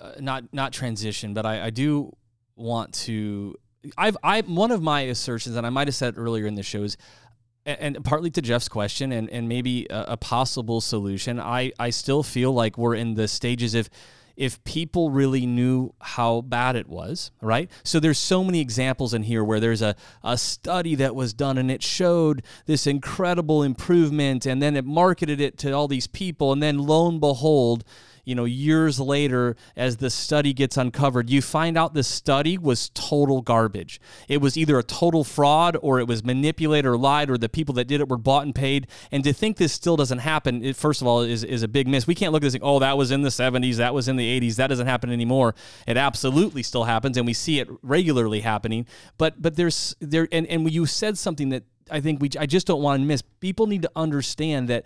uh, not, not transition, but I, I do want to, I've, I, one of my assertions, and I might have said earlier in the show is and, partly to Jeff's question and, and maybe a, a, possible solution, I, I still feel like we're in the stages of if people really knew how bad it was, right? So there's so many examples in here where there's a, a study that was done and it showed this incredible improvement and then it marketed it to all these people and then lo and behold, you know, years later, as the study gets uncovered, you find out the study was total garbage. It was either a total fraud or it was manipulated or lied or the people that did it were bought and paid. And to think this still doesn't happen, it, first of all, is, is a big miss. We can't look at this and oh, that was in the 70s, that was in the 80s, that doesn't happen anymore. It absolutely still happens, and we see it regularly happening. But but there's there and, and you said something that I think we I just don't want to miss. People need to understand that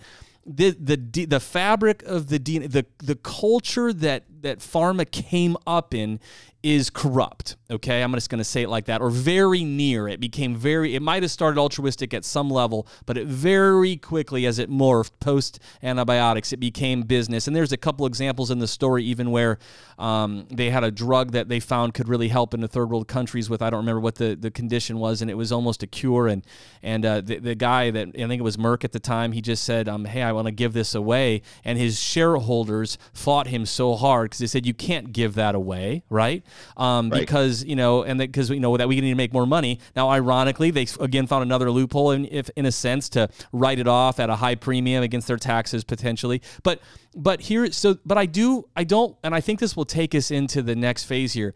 the the the fabric of the DNA, the the culture that that pharma came up in is corrupt. Okay, I'm just going to say it like that, or very near. It became very. It might have started altruistic at some level, but it very quickly, as it morphed post antibiotics, it became business. And there's a couple examples in the story, even where um, they had a drug that they found could really help in the third world countries with. I don't remember what the, the condition was, and it was almost a cure. And and uh, the the guy that I think it was Merck at the time, he just said, um, "Hey, I want to give this away," and his shareholders fought him so hard because they said you can't give that away, right? Um, right. Because you know, and because you know that we need to make more money. Now, ironically, they again found another loophole, in, if in a sense, to write it off at a high premium against their taxes potentially. But but here, so but I do, I don't, and I think this will take us into the next phase here.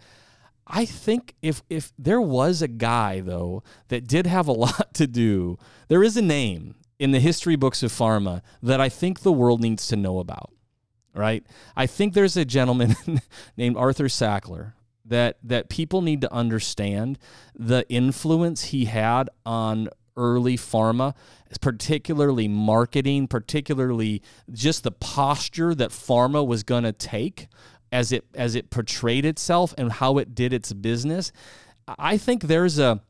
I think if if there was a guy though that did have a lot to do, there is a name in the history books of pharma that I think the world needs to know about. Right? I think there's a gentleman named Arthur Sackler that that people need to understand the influence he had on early pharma, particularly marketing, particularly just the posture that pharma was going to take as it as it portrayed itself and how it did its business. I think there's a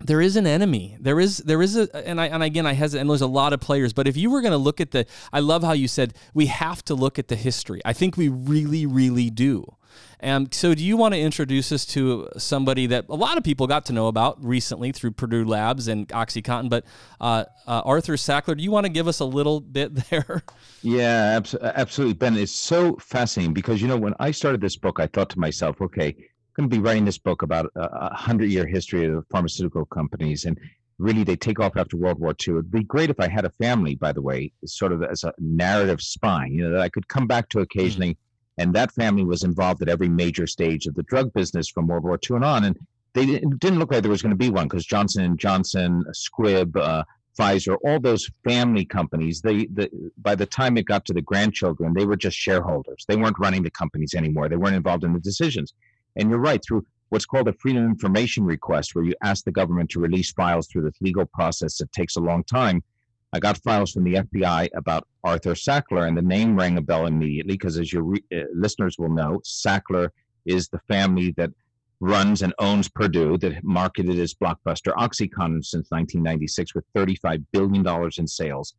there is an enemy. There is there is a and I and again I hesitate and there's a lot of players, but if you were going to look at the I love how you said we have to look at the history. I think we really really do. And so, do you want to introduce us to somebody that a lot of people got to know about recently through Purdue Labs and OxyContin? But uh, uh, Arthur Sackler, do you want to give us a little bit there? Yeah, absolutely, Ben. It's so fascinating because you know when I started this book, I thought to myself, okay, going to be writing this book about a hundred-year history of pharmaceutical companies, and really they take off after World War II. It'd be great if I had a family, by the way, sort of as a narrative spine, you know, that I could come back to occasionally. Mm-hmm and that family was involved at every major stage of the drug business from World War II and on. And they didn't look like there was going to be one because Johnson and Johnson, Squibb, uh, Pfizer, all those family companies, they the, by the time it got to the grandchildren, they were just shareholders. They weren't running the companies anymore. They weren't involved in the decisions. And you're right, through what's called a freedom of information request, where you ask the government to release files through this legal process that takes a long time. I got files from the FBI about Arthur Sackler, and the name rang a bell immediately because, as your re- uh, listeners will know, Sackler is the family that runs and owns Purdue, that marketed as blockbuster OxyContin since 1996 with $35 billion in sales.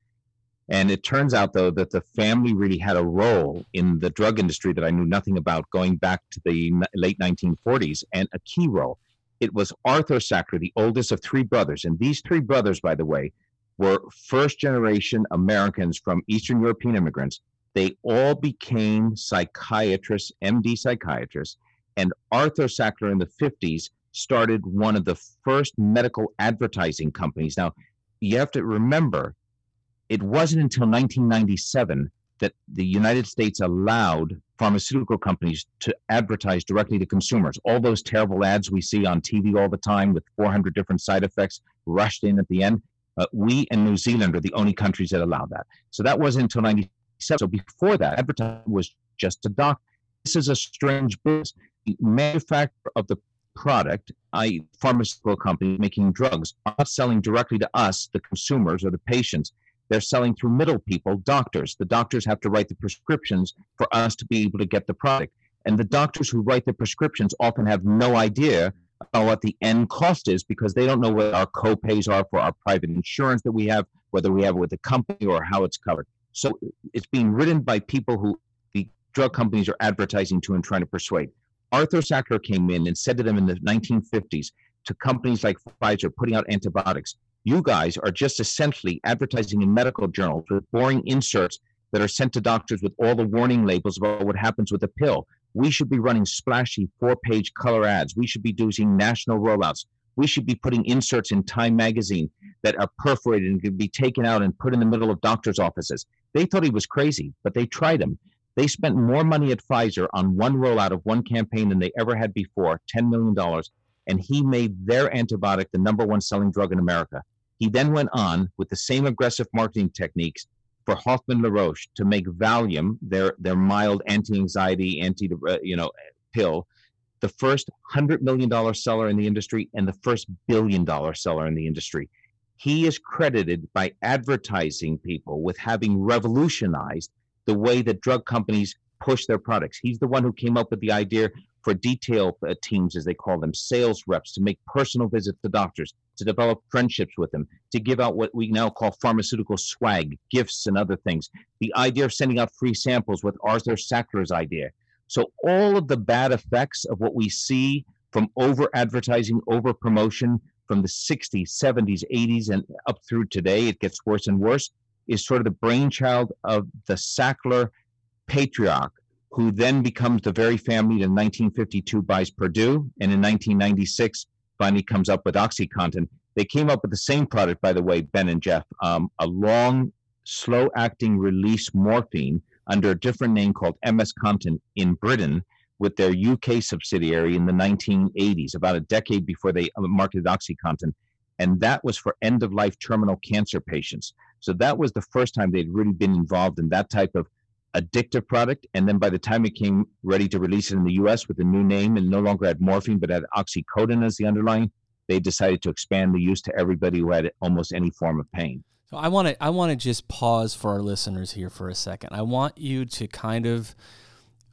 And it turns out, though, that the family really had a role in the drug industry that I knew nothing about going back to the late 1940s, and a key role. It was Arthur Sackler, the oldest of three brothers. And these three brothers, by the way, were first generation Americans from Eastern European immigrants. They all became psychiatrists, MD psychiatrists. And Arthur Sackler in the 50s started one of the first medical advertising companies. Now, you have to remember, it wasn't until 1997 that the United States allowed pharmaceutical companies to advertise directly to consumers. All those terrible ads we see on TV all the time with 400 different side effects rushed in at the end, uh, we and New Zealand are the only countries that allow that. So that wasn't until 97. So before that, advertising was just a doc. This is a strange business. The manufacturer of the product, i.e., pharmaceutical company making drugs, are not selling directly to us, the consumers or the patients. They're selling through middle people, doctors. The doctors have to write the prescriptions for us to be able to get the product. And the doctors who write the prescriptions often have no idea about what the end cost is because they don't know what our co-pays are for our private insurance that we have, whether we have it with the company or how it's covered. So it's being written by people who the drug companies are advertising to and trying to persuade. Arthur Sackler came in and said to them in the 1950s to companies like Pfizer putting out antibiotics, you guys are just essentially advertising in medical journals with boring inserts that are sent to doctors with all the warning labels about what happens with a pill. We should be running splashy four page color ads. We should be doing national rollouts. We should be putting inserts in Time magazine that are perforated and can be taken out and put in the middle of doctors' offices. They thought he was crazy, but they tried him. They spent more money at Pfizer on one rollout of one campaign than they ever had before $10 million. And he made their antibiotic the number one selling drug in America. He then went on with the same aggressive marketing techniques for Hoffmann La Roche to make Valium, their their mild anti-anxiety, anti uh, you know pill, the first hundred million dollar seller in the industry and the first billion dollar seller in the industry. He is credited by advertising people with having revolutionized the way that drug companies push their products. He's the one who came up with the idea for detail uh, teams, as they call them, sales reps, to make personal visits to doctors, to develop friendships with them, to give out what we now call pharmaceutical swag, gifts, and other things. The idea of sending out free samples with Arthur Sackler's idea. So, all of the bad effects of what we see from over advertising, over promotion from the 60s, 70s, 80s, and up through today, it gets worse and worse, is sort of the brainchild of the Sackler patriarch who then becomes the very family that in 1952 buys Purdue, and in 1996 finally comes up with OxyContin. They came up with the same product, by the way, Ben and Jeff, um, a long, slow-acting release morphine under a different name called MS Contin in Britain, with their UK subsidiary in the 1980s, about a decade before they marketed OxyContin. And that was for end of life terminal cancer patients. So that was the first time they'd really been involved in that type of addictive product. And then by the time it came ready to release it in the US with a new name and no longer had morphine, but had oxycodone as the underlying, they decided to expand the use to everybody who had almost any form of pain. So I want to I want to just pause for our listeners here for a second. I want you to kind of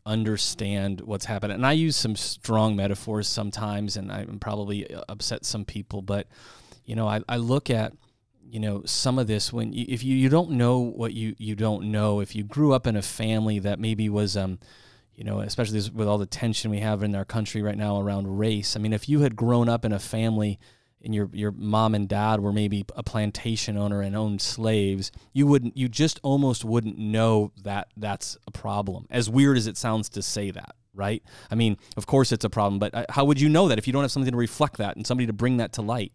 understand what's happening. And I use some strong metaphors sometimes, and I probably upset some people. But you know, I, I look at you know some of this when you, if you, you don't know what you you don't know if you grew up in a family that maybe was um you know especially with all the tension we have in our country right now around race i mean if you had grown up in a family and your your mom and dad were maybe a plantation owner and owned slaves you wouldn't you just almost wouldn't know that that's a problem as weird as it sounds to say that right i mean of course it's a problem but uh, how would you know that if you don't have something to reflect that and somebody to bring that to light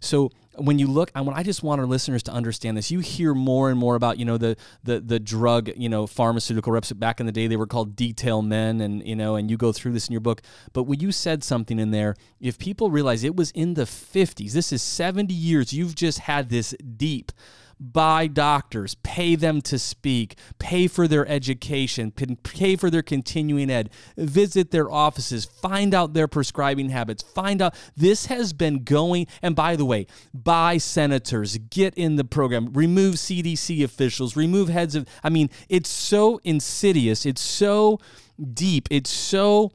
so when you look, I just want our listeners to understand this. You hear more and more about, you know, the the the drug, you know, pharmaceutical reps. Back in the day, they were called detail men, and you know, and you go through this in your book. But when you said something in there, if people realize it was in the 50s, this is 70 years. You've just had this deep buy doctors, pay them to speak, pay for their education, pay for their continuing ed, visit their offices, find out their prescribing habits, find out. This has been going, and by the way, buy senators, get in the program, remove CDC officials, remove heads of, I mean, it's so insidious, it's so deep, it's so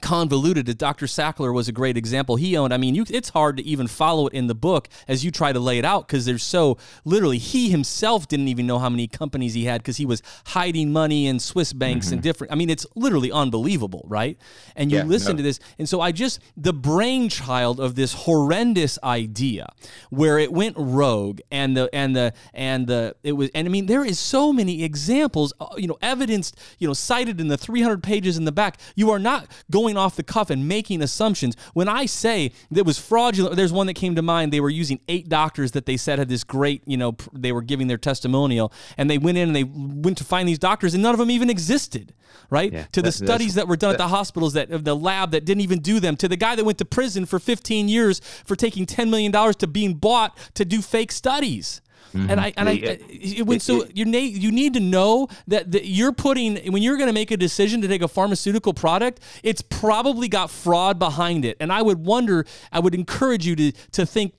convoluted. That Dr. Sackler was a great example. He owned, I mean, you, it's hard to even follow it in the book as you try to lay it out because there's so literally, he himself didn't even know how many companies he had because he was hiding money in Swiss banks mm-hmm. and different. I mean, it's literally unbelievable, right? And you yeah, listen no. to this. And so I just, the brainchild of this horrendous idea where it went rogue and the, and the, and the, it was, and I mean, there is so many examples, uh, you know, evidenced, you know, cited in the 300 pages in the back. You are not going going off the cuff and making assumptions. When I say that was fraudulent, there's one that came to mind. They were using eight doctors that they said had this great, you know, they were giving their testimonial, and they went in and they went to find these doctors, and none of them even existed, right? Yeah, to the studies that were done that, at the hospitals, that of the lab that didn't even do them, to the guy that went to prison for 15 years for taking 10 million dollars to being bought to do fake studies. Mm-hmm. And I and I it, it, so you need you need to know that, that you're putting when you're going to make a decision to take a pharmaceutical product, it's probably got fraud behind it. And I would wonder, I would encourage you to to think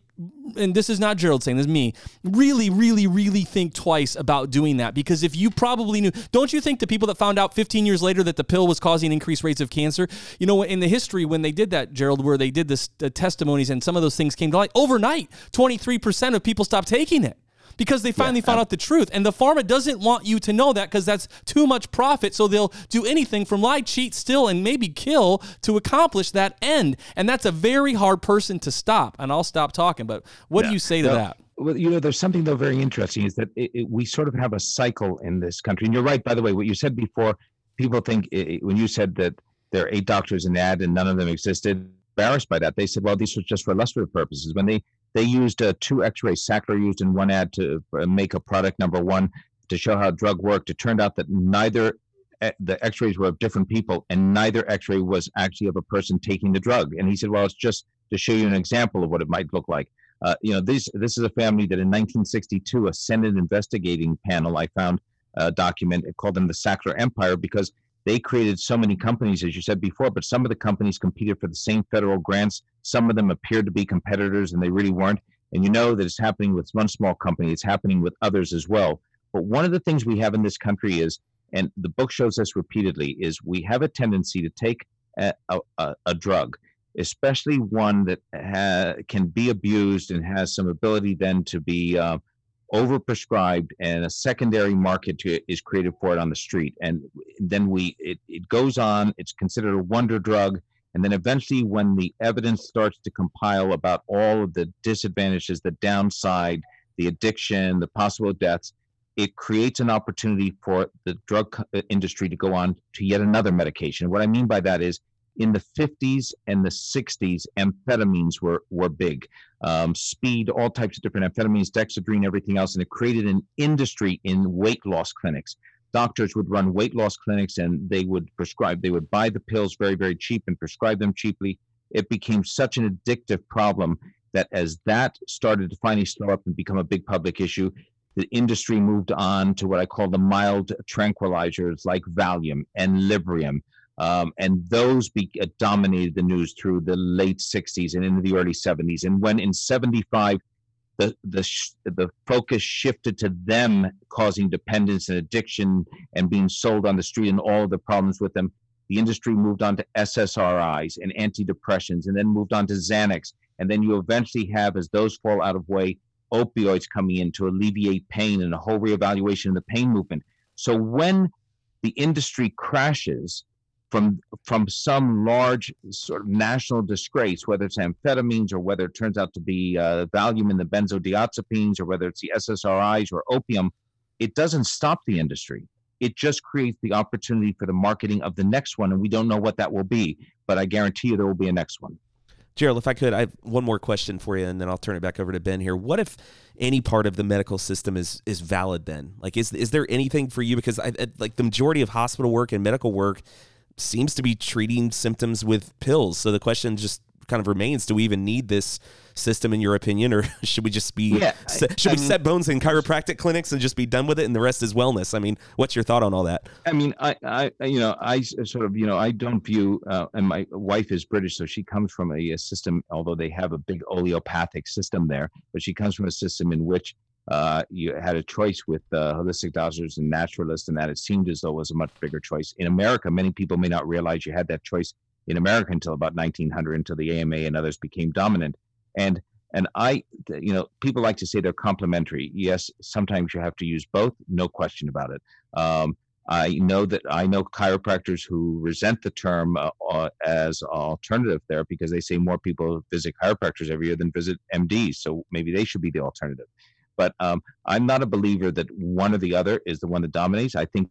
and this is not Gerald saying this is me, really, really, really think twice about doing that because if you probably knew, don't you think the people that found out 15 years later that the pill was causing increased rates of cancer, you know, in the history when they did that, Gerald, where they did this the testimonies and some of those things came to light overnight, 23% of people stopped taking it because they finally yeah, found out the truth. And the pharma doesn't want you to know that because that's too much profit. So they'll do anything from lie, cheat, steal, and maybe kill to accomplish that end. And that's a very hard person to stop. And I'll stop talking. But what yeah. do you say to that? Well, you know, there's something though very interesting is that it, it, we sort of have a cycle in this country. And you're right, by the way, what you said before. People think it, when you said that there are eight doctors in the ad and none of them existed embarrassed by that. They said, well, these were just for illustrative purposes. When they they used uh, two X-rays. Sackler used in one ad to uh, make a product number one to show how drug worked. It turned out that neither eh, the X-rays were of different people, and neither X-ray was actually of a person taking the drug. And he said, "Well, it's just to show you an example of what it might look like." Uh, you know, this this is a family that in 1962, a Senate investigating panel I found a document. Called them the Sackler Empire because they created so many companies, as you said before, but some of the companies competed for the same federal grants. Some of them appeared to be competitors and they really weren't. And you know that it's happening with one small company, it's happening with others as well. But one of the things we have in this country is, and the book shows us repeatedly, is we have a tendency to take a, a, a drug, especially one that ha- can be abused and has some ability then to be uh, overprescribed and a secondary market to, is created for it on the street. And then we it, it goes on it's considered a wonder drug. And then eventually when the evidence starts to compile about all of the disadvantages the downside the addiction the possible deaths it creates an opportunity for the drug uh, industry to go on to yet another medication. What i mean by that is in the 50s and the 60s, amphetamines were, were big. Um, speed, all types of different amphetamines, dexedrine, everything else. And it created an industry in weight loss clinics. doctors would run weight loss clinics and they would prescribe, they would buy the pills very, very cheap and prescribe them cheaply. It became such an addictive problem that as that started to finally slow up and become a big public issue, the industry moved on to what I call the mild tranquilizers like Valium and Librium. Um, and those be, uh, dominated the news through the late 60s and into the early 70s. And when in 75, the the sh- the focus shifted to them causing dependence and addiction and being sold on the street and all the problems with them. The industry moved on to SSRIs and antidepressants, and then moved on to Xanax, and then you eventually have, as those fall out of way, opioids coming in to alleviate pain and a whole reevaluation of the pain movement. So when the industry crashes, from from some large sort of national disgrace, whether it's amphetamines or whether it turns out to be uh, Valium in the benzodiazepines or whether it's the SSRIs or opium, it doesn't stop the industry. It just creates the opportunity for the marketing of the next one, and we don't know what that will be. But I guarantee you there will be a next one. Gerald, if I could, I have one more question for you, and then I'll turn it back over to Ben here. What if any part of the medical system is is valid? Then, like, is is there anything for you? Because I, like the majority of hospital work and medical work seems to be treating symptoms with pills. So the question just kind of remains: Do we even need this system, in your opinion, or should we just be yeah, should I we set bones in chiropractic clinics and just be done with it, and the rest is wellness? I mean, what's your thought on all that? I mean, I, I you know, I sort of, you know, I don't view, uh, and my wife is British, so she comes from a, a system, although they have a big allopathic system there, but she comes from a system in which uh, you had a choice with uh, holistic doctors and naturalists, and that it seemed as though it was a much bigger choice. In America, many people may not realize you had that choice in America until about 1900, until the AMA and others became dominant. And and I, you know, people like to say they're complementary. Yes, sometimes you have to use both, no question about it. Um, I know that I know chiropractors who resent the term uh, uh, as alternative therapy because they say more people visit chiropractors every year than visit MDs. So maybe they should be the alternative. But um, I'm not a believer that one or the other is the one that dominates. I think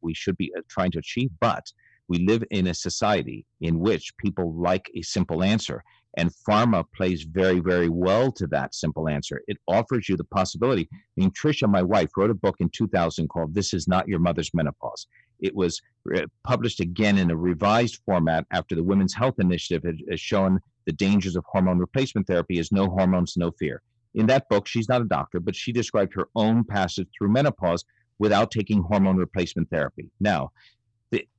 we should be uh, trying to achieve, but we live in a society in which people like a simple answer. And pharma plays very, very well to that simple answer. It offers you the possibility. I mean, Trisha, my wife, wrote a book in 2000 called This Is Not Your Mother's Menopause. It was uh, published again in a revised format after the Women's Health Initiative has shown the dangers of hormone replacement therapy is no hormones, no fear. In that book, she's not a doctor, but she described her own passage through menopause without taking hormone replacement therapy. Now,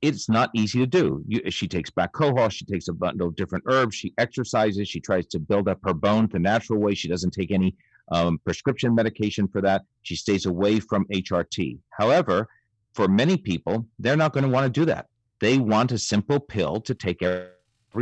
it's not easy to do. You, she takes back cohosh, she takes a bundle of different herbs, she exercises, she tries to build up her bone the natural way. She doesn't take any um, prescription medication for that. She stays away from HRT. However, for many people, they're not going to want to do that. They want a simple pill to take every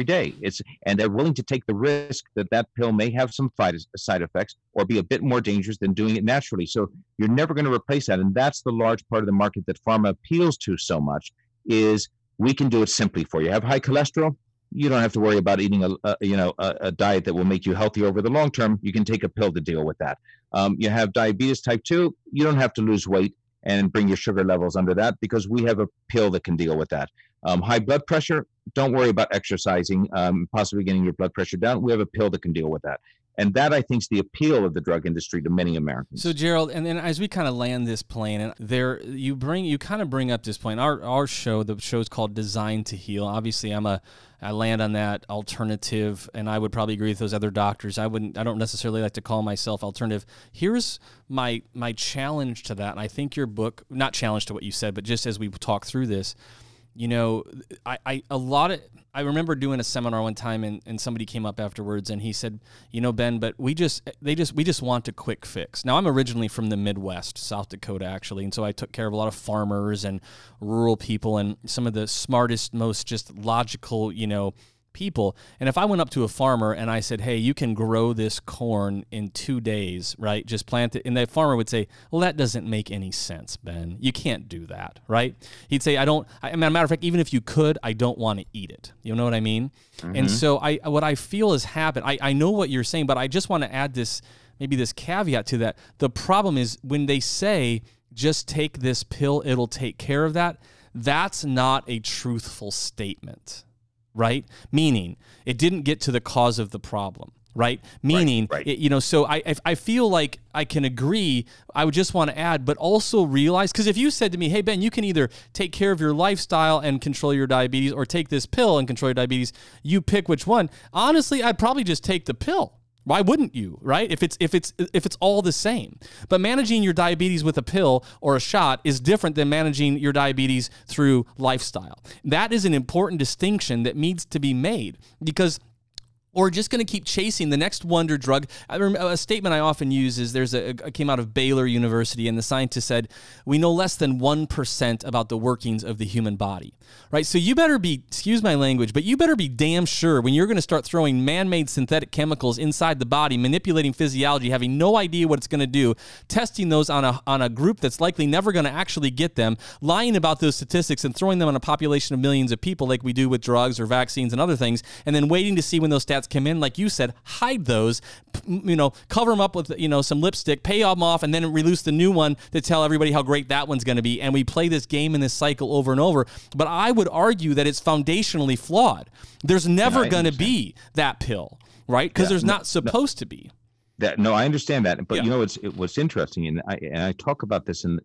day. It's and they're willing to take the risk that that pill may have some side effects or be a bit more dangerous than doing it naturally. So you're never going to replace that, and that's the large part of the market that pharma appeals to so much is we can do it simply for you. Have high cholesterol? You don't have to worry about eating a, a you know a, a, diet that will make you healthy over the long term. You can take a pill to deal with that. Um, you have diabetes type two. You don't have to lose weight and bring your sugar levels under that because we have a pill that can deal with that. Um, high blood pressure, don't worry about exercising, um, possibly getting your blood pressure down. We have a pill that can deal with that. And that I think is the appeal of the drug industry to many Americans. So Gerald, and then as we kind of land this plane, and there you bring you kind of bring up this point. Our our show, the show is called Designed to Heal. Obviously, I'm a I land on that alternative, and I would probably agree with those other doctors. I wouldn't. I don't necessarily like to call myself alternative. Here's my my challenge to that, and I think your book, not challenge to what you said, but just as we talk through this, you know, I, I a lot of I remember doing a seminar one time and, and somebody came up afterwards and he said, you know, Ben, but we just they just we just want a quick fix. Now I'm originally from the Midwest, South Dakota actually, and so I took care of a lot of farmers and rural people and some of the smartest, most just logical, you know, people. And if I went up to a farmer and I said, "Hey, you can grow this corn in 2 days, right? Just plant it." And that farmer would say, "Well, that doesn't make any sense, Ben. You can't do that, right?" He'd say, "I don't I mean, matter of fact, even if you could, I don't want to eat it." You know what I mean? Mm-hmm. And so I what I feel has happened. I I know what you're saying, but I just want to add this maybe this caveat to that. The problem is when they say just take this pill, it'll take care of that. That's not a truthful statement right? Meaning it didn't get to the cause of the problem, right? Meaning, right. it- you know, so I, I I feel like I can agree. I would just want to add, but also realize because if you said to me, "Hey Ben, you can either take care of your lifestyle and control your diabetes, or take this pill and control your diabetes," you pick which one. Honestly, I'd probably just take the pill. Why wouldn't you, right? If it's if it's if it's all the same. But managing your diabetes with a pill or a shot is different than managing your diabetes through lifestyle. That is an important distinction that needs to be made because or just going to keep chasing the next wonder drug. A statement I often use is there's a, a came out of Baylor University, and the scientist said we know less than one percent about the workings of the human body. Right, so you better be excuse my language, but you better be damn sure when you're going to start throwing man-made synthetic chemicals inside the body, manipulating physiology, having no idea what it's going to do, testing those on a on a group that's likely never going to actually get them, lying about those statistics and throwing them on a population of millions of people like we do with drugs or vaccines and other things, and then waiting to see when those stats come in, like you said, hide those, you know, cover them up with you know some lipstick, pay them off, and then release the new one to tell everybody how great that one's going to be. And we play this game in this cycle over and over. But I would argue that it's foundationally flawed. There's never going to be that pill, right? Because Yeah, there's no- not supposed to be. That no, I understand that, but Yeah. you know, it's it, what's interesting, and I and I talk about this in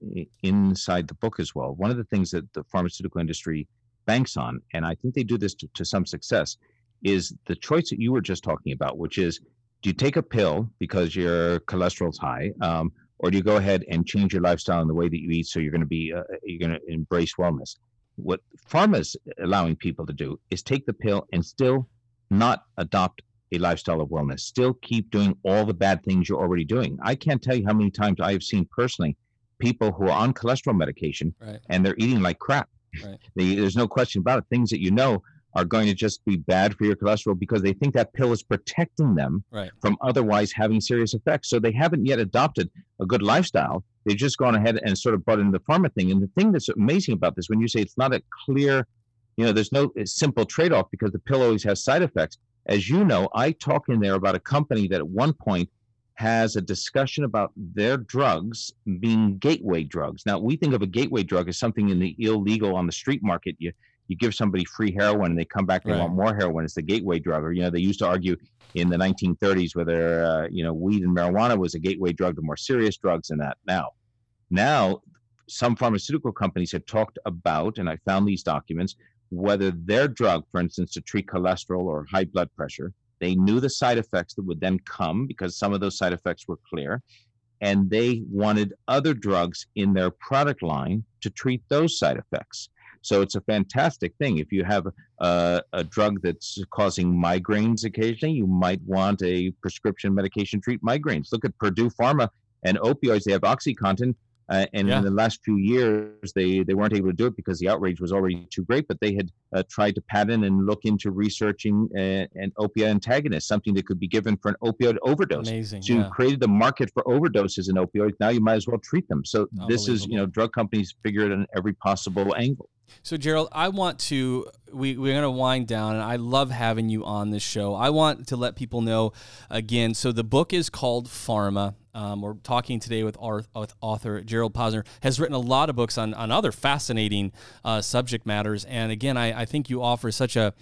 inside the book as well. One of the things that the pharmaceutical industry banks on, and I think they do this to, to some success, is the choice that you were just talking about, which is, do you take a pill because your cholesterol's high, um, or do you go ahead and change your lifestyle and the way that you eat so you're going to be uh, you're going to embrace wellness? What pharma's allowing people to do is take the pill and still not adopt a lifestyle of wellness. Still keep doing all the bad things you're already doing. I can't tell you how many times I have seen personally people who are on cholesterol medication Right. and they're eating like crap. Right. They, there's no question about it. Things that you know are going to just be bad for your cholesterol because they think that pill is protecting them Right. from otherwise having serious effects. So they haven't yet adopted a good lifestyle. They've just gone ahead and sort of brought in the pharma thing. And the thing that's amazing about this, when you say it's not a clear, you know, there's no uh, simple trade off because the pill always has side effects. As you know, I talk in there about a company that at one point has a discussion about their drugs being gateway drugs. Now, we think of a gateway drug as something in the illegal on the street market. You you give somebody free heroin and they come back they Right. want more heroin. It's the gateway drug. Or you know, they used to argue in the 1930s whether uh, you know weed and marijuana was a gateway drug to more serious drugs than that. Now, now some pharmaceutical companies have talked about, and I found these documents, whether their drug, for instance, to treat cholesterol or high blood pressure, they knew the side effects that would then come because some of those side effects were clear. And they wanted other drugs in their product line to treat those side effects. So it's a fantastic thing. If you have a, a drug that's causing migraines occasionally, you might want a prescription medication treat migraines. Look at Purdue Pharma and opioids. They have OxyContin. Uh, and Yeah. in the last few years, they, they weren't able to do it because the outrage was already too great. But they had uh, tried to patent and look into researching uh, an opioid antagonist, something that could be given for an opioid overdose. Amazing. So you yeah. created the market for overdoses in opioids. Now you might as well treat them. So this is, you know, drug companies figure it on every possible angle. So Gerald, I want to we we're going to wind down and I love having you on this show. I want to let people know again. So the book is called Pharma. Um, we're talking today with, our, with author Gerald Posner. Has written a lot of books on on other fascinating uh, subject matters. And again, I, I think you offer such a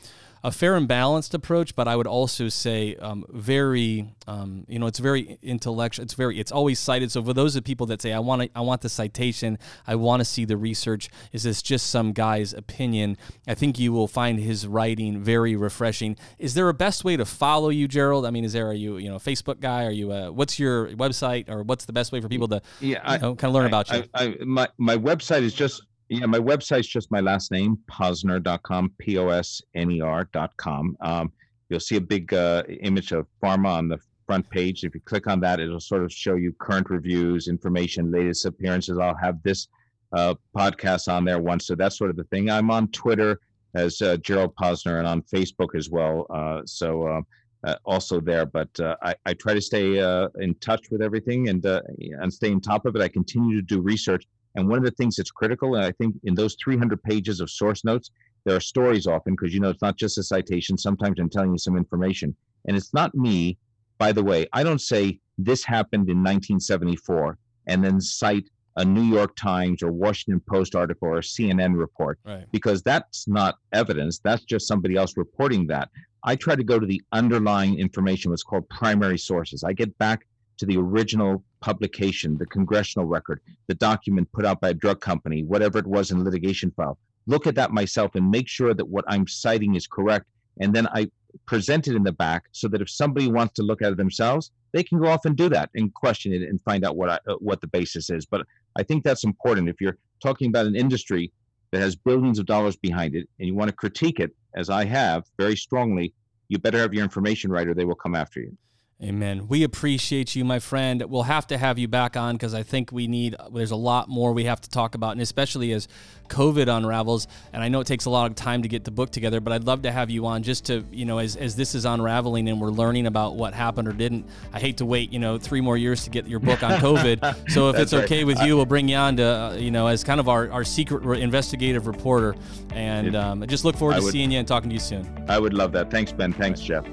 a fair and balanced approach, but I would also say um, very, um, you know, it's very intellectual. It's very, it's always cited. So for those of people that say, I want to, I want the citation, I want to see the research. Is this just some guy's opinion? I think you will find his writing very refreshing. Is there a best way to follow you, Gerald? I mean, is there are you, you know, a Facebook guy? Are you, a, what's your website, or what's the best way for people to, Yeah, you know, kind of learn about you? I, I, my my website is just yeah, my website's just my last name, posner.com, P O S N E R.com. Um, you'll see a big uh, image of pharma on the front page. If you click on that, it'll sort of show you current reviews, information, latest appearances. I'll have this uh, podcast on there once. So that's sort of the thing. I'm on Twitter as uh, Gerald Posner and on Facebook as well. Uh, so um, uh, also there, but uh, I, I try to stay uh, in touch with everything and and stay on top of it. I continue to do research, and one of the things that's critical, and I think in those 300 pages of source notes, there are stories often because you know it's not just a citation. Sometimes I'm telling you some information, and it's not me. By the way, I don't say this happened in 1974 and then cite a New York Times or Washington Post article or a CNN report Right. because that's not evidence. That's just somebody else reporting that. I try to go to the underlying information, what's called primary sources. I get back to the original publication, the congressional record, the document put out by a drug company, whatever it was in litigation file. Look at that myself and make sure that what I'm citing is correct. And then I present it in the back so that if somebody wants to look at it themselves, they can go off and do that and question it and find out what I, uh, what the basis is. But I think that's important. If you're talking about an industry that has billions of dollars behind it and you want to critique it, as I have very strongly, you better have your information right or they will come after you. Amen. We appreciate you, my friend. We'll have to have you back on because I think we need, there's a lot more we have to talk about, and especially as COVID unravels. And I know it takes a lot of time to get the book together, but I'd love to have you on just to, you know, as, as this is unraveling and we're learning about what happened or didn't. I hate to wait, you know, three more years to get your book on COVID. so if it's okay right. with you, we'll bring you on to, uh, you know, as kind of our, our secret investigative reporter. And um, I just look forward to would, seeing you and talking to you soon. I would love that. Thanks, Ben. Thanks, Jeff.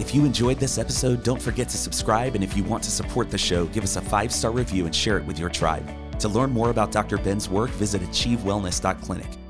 If you enjoyed this episode, don't forget to subscribe. And if you want to support the show, give us a five star review and share it with your tribe. To learn more about Dr. Ben's work, visit achievewellness.clinic.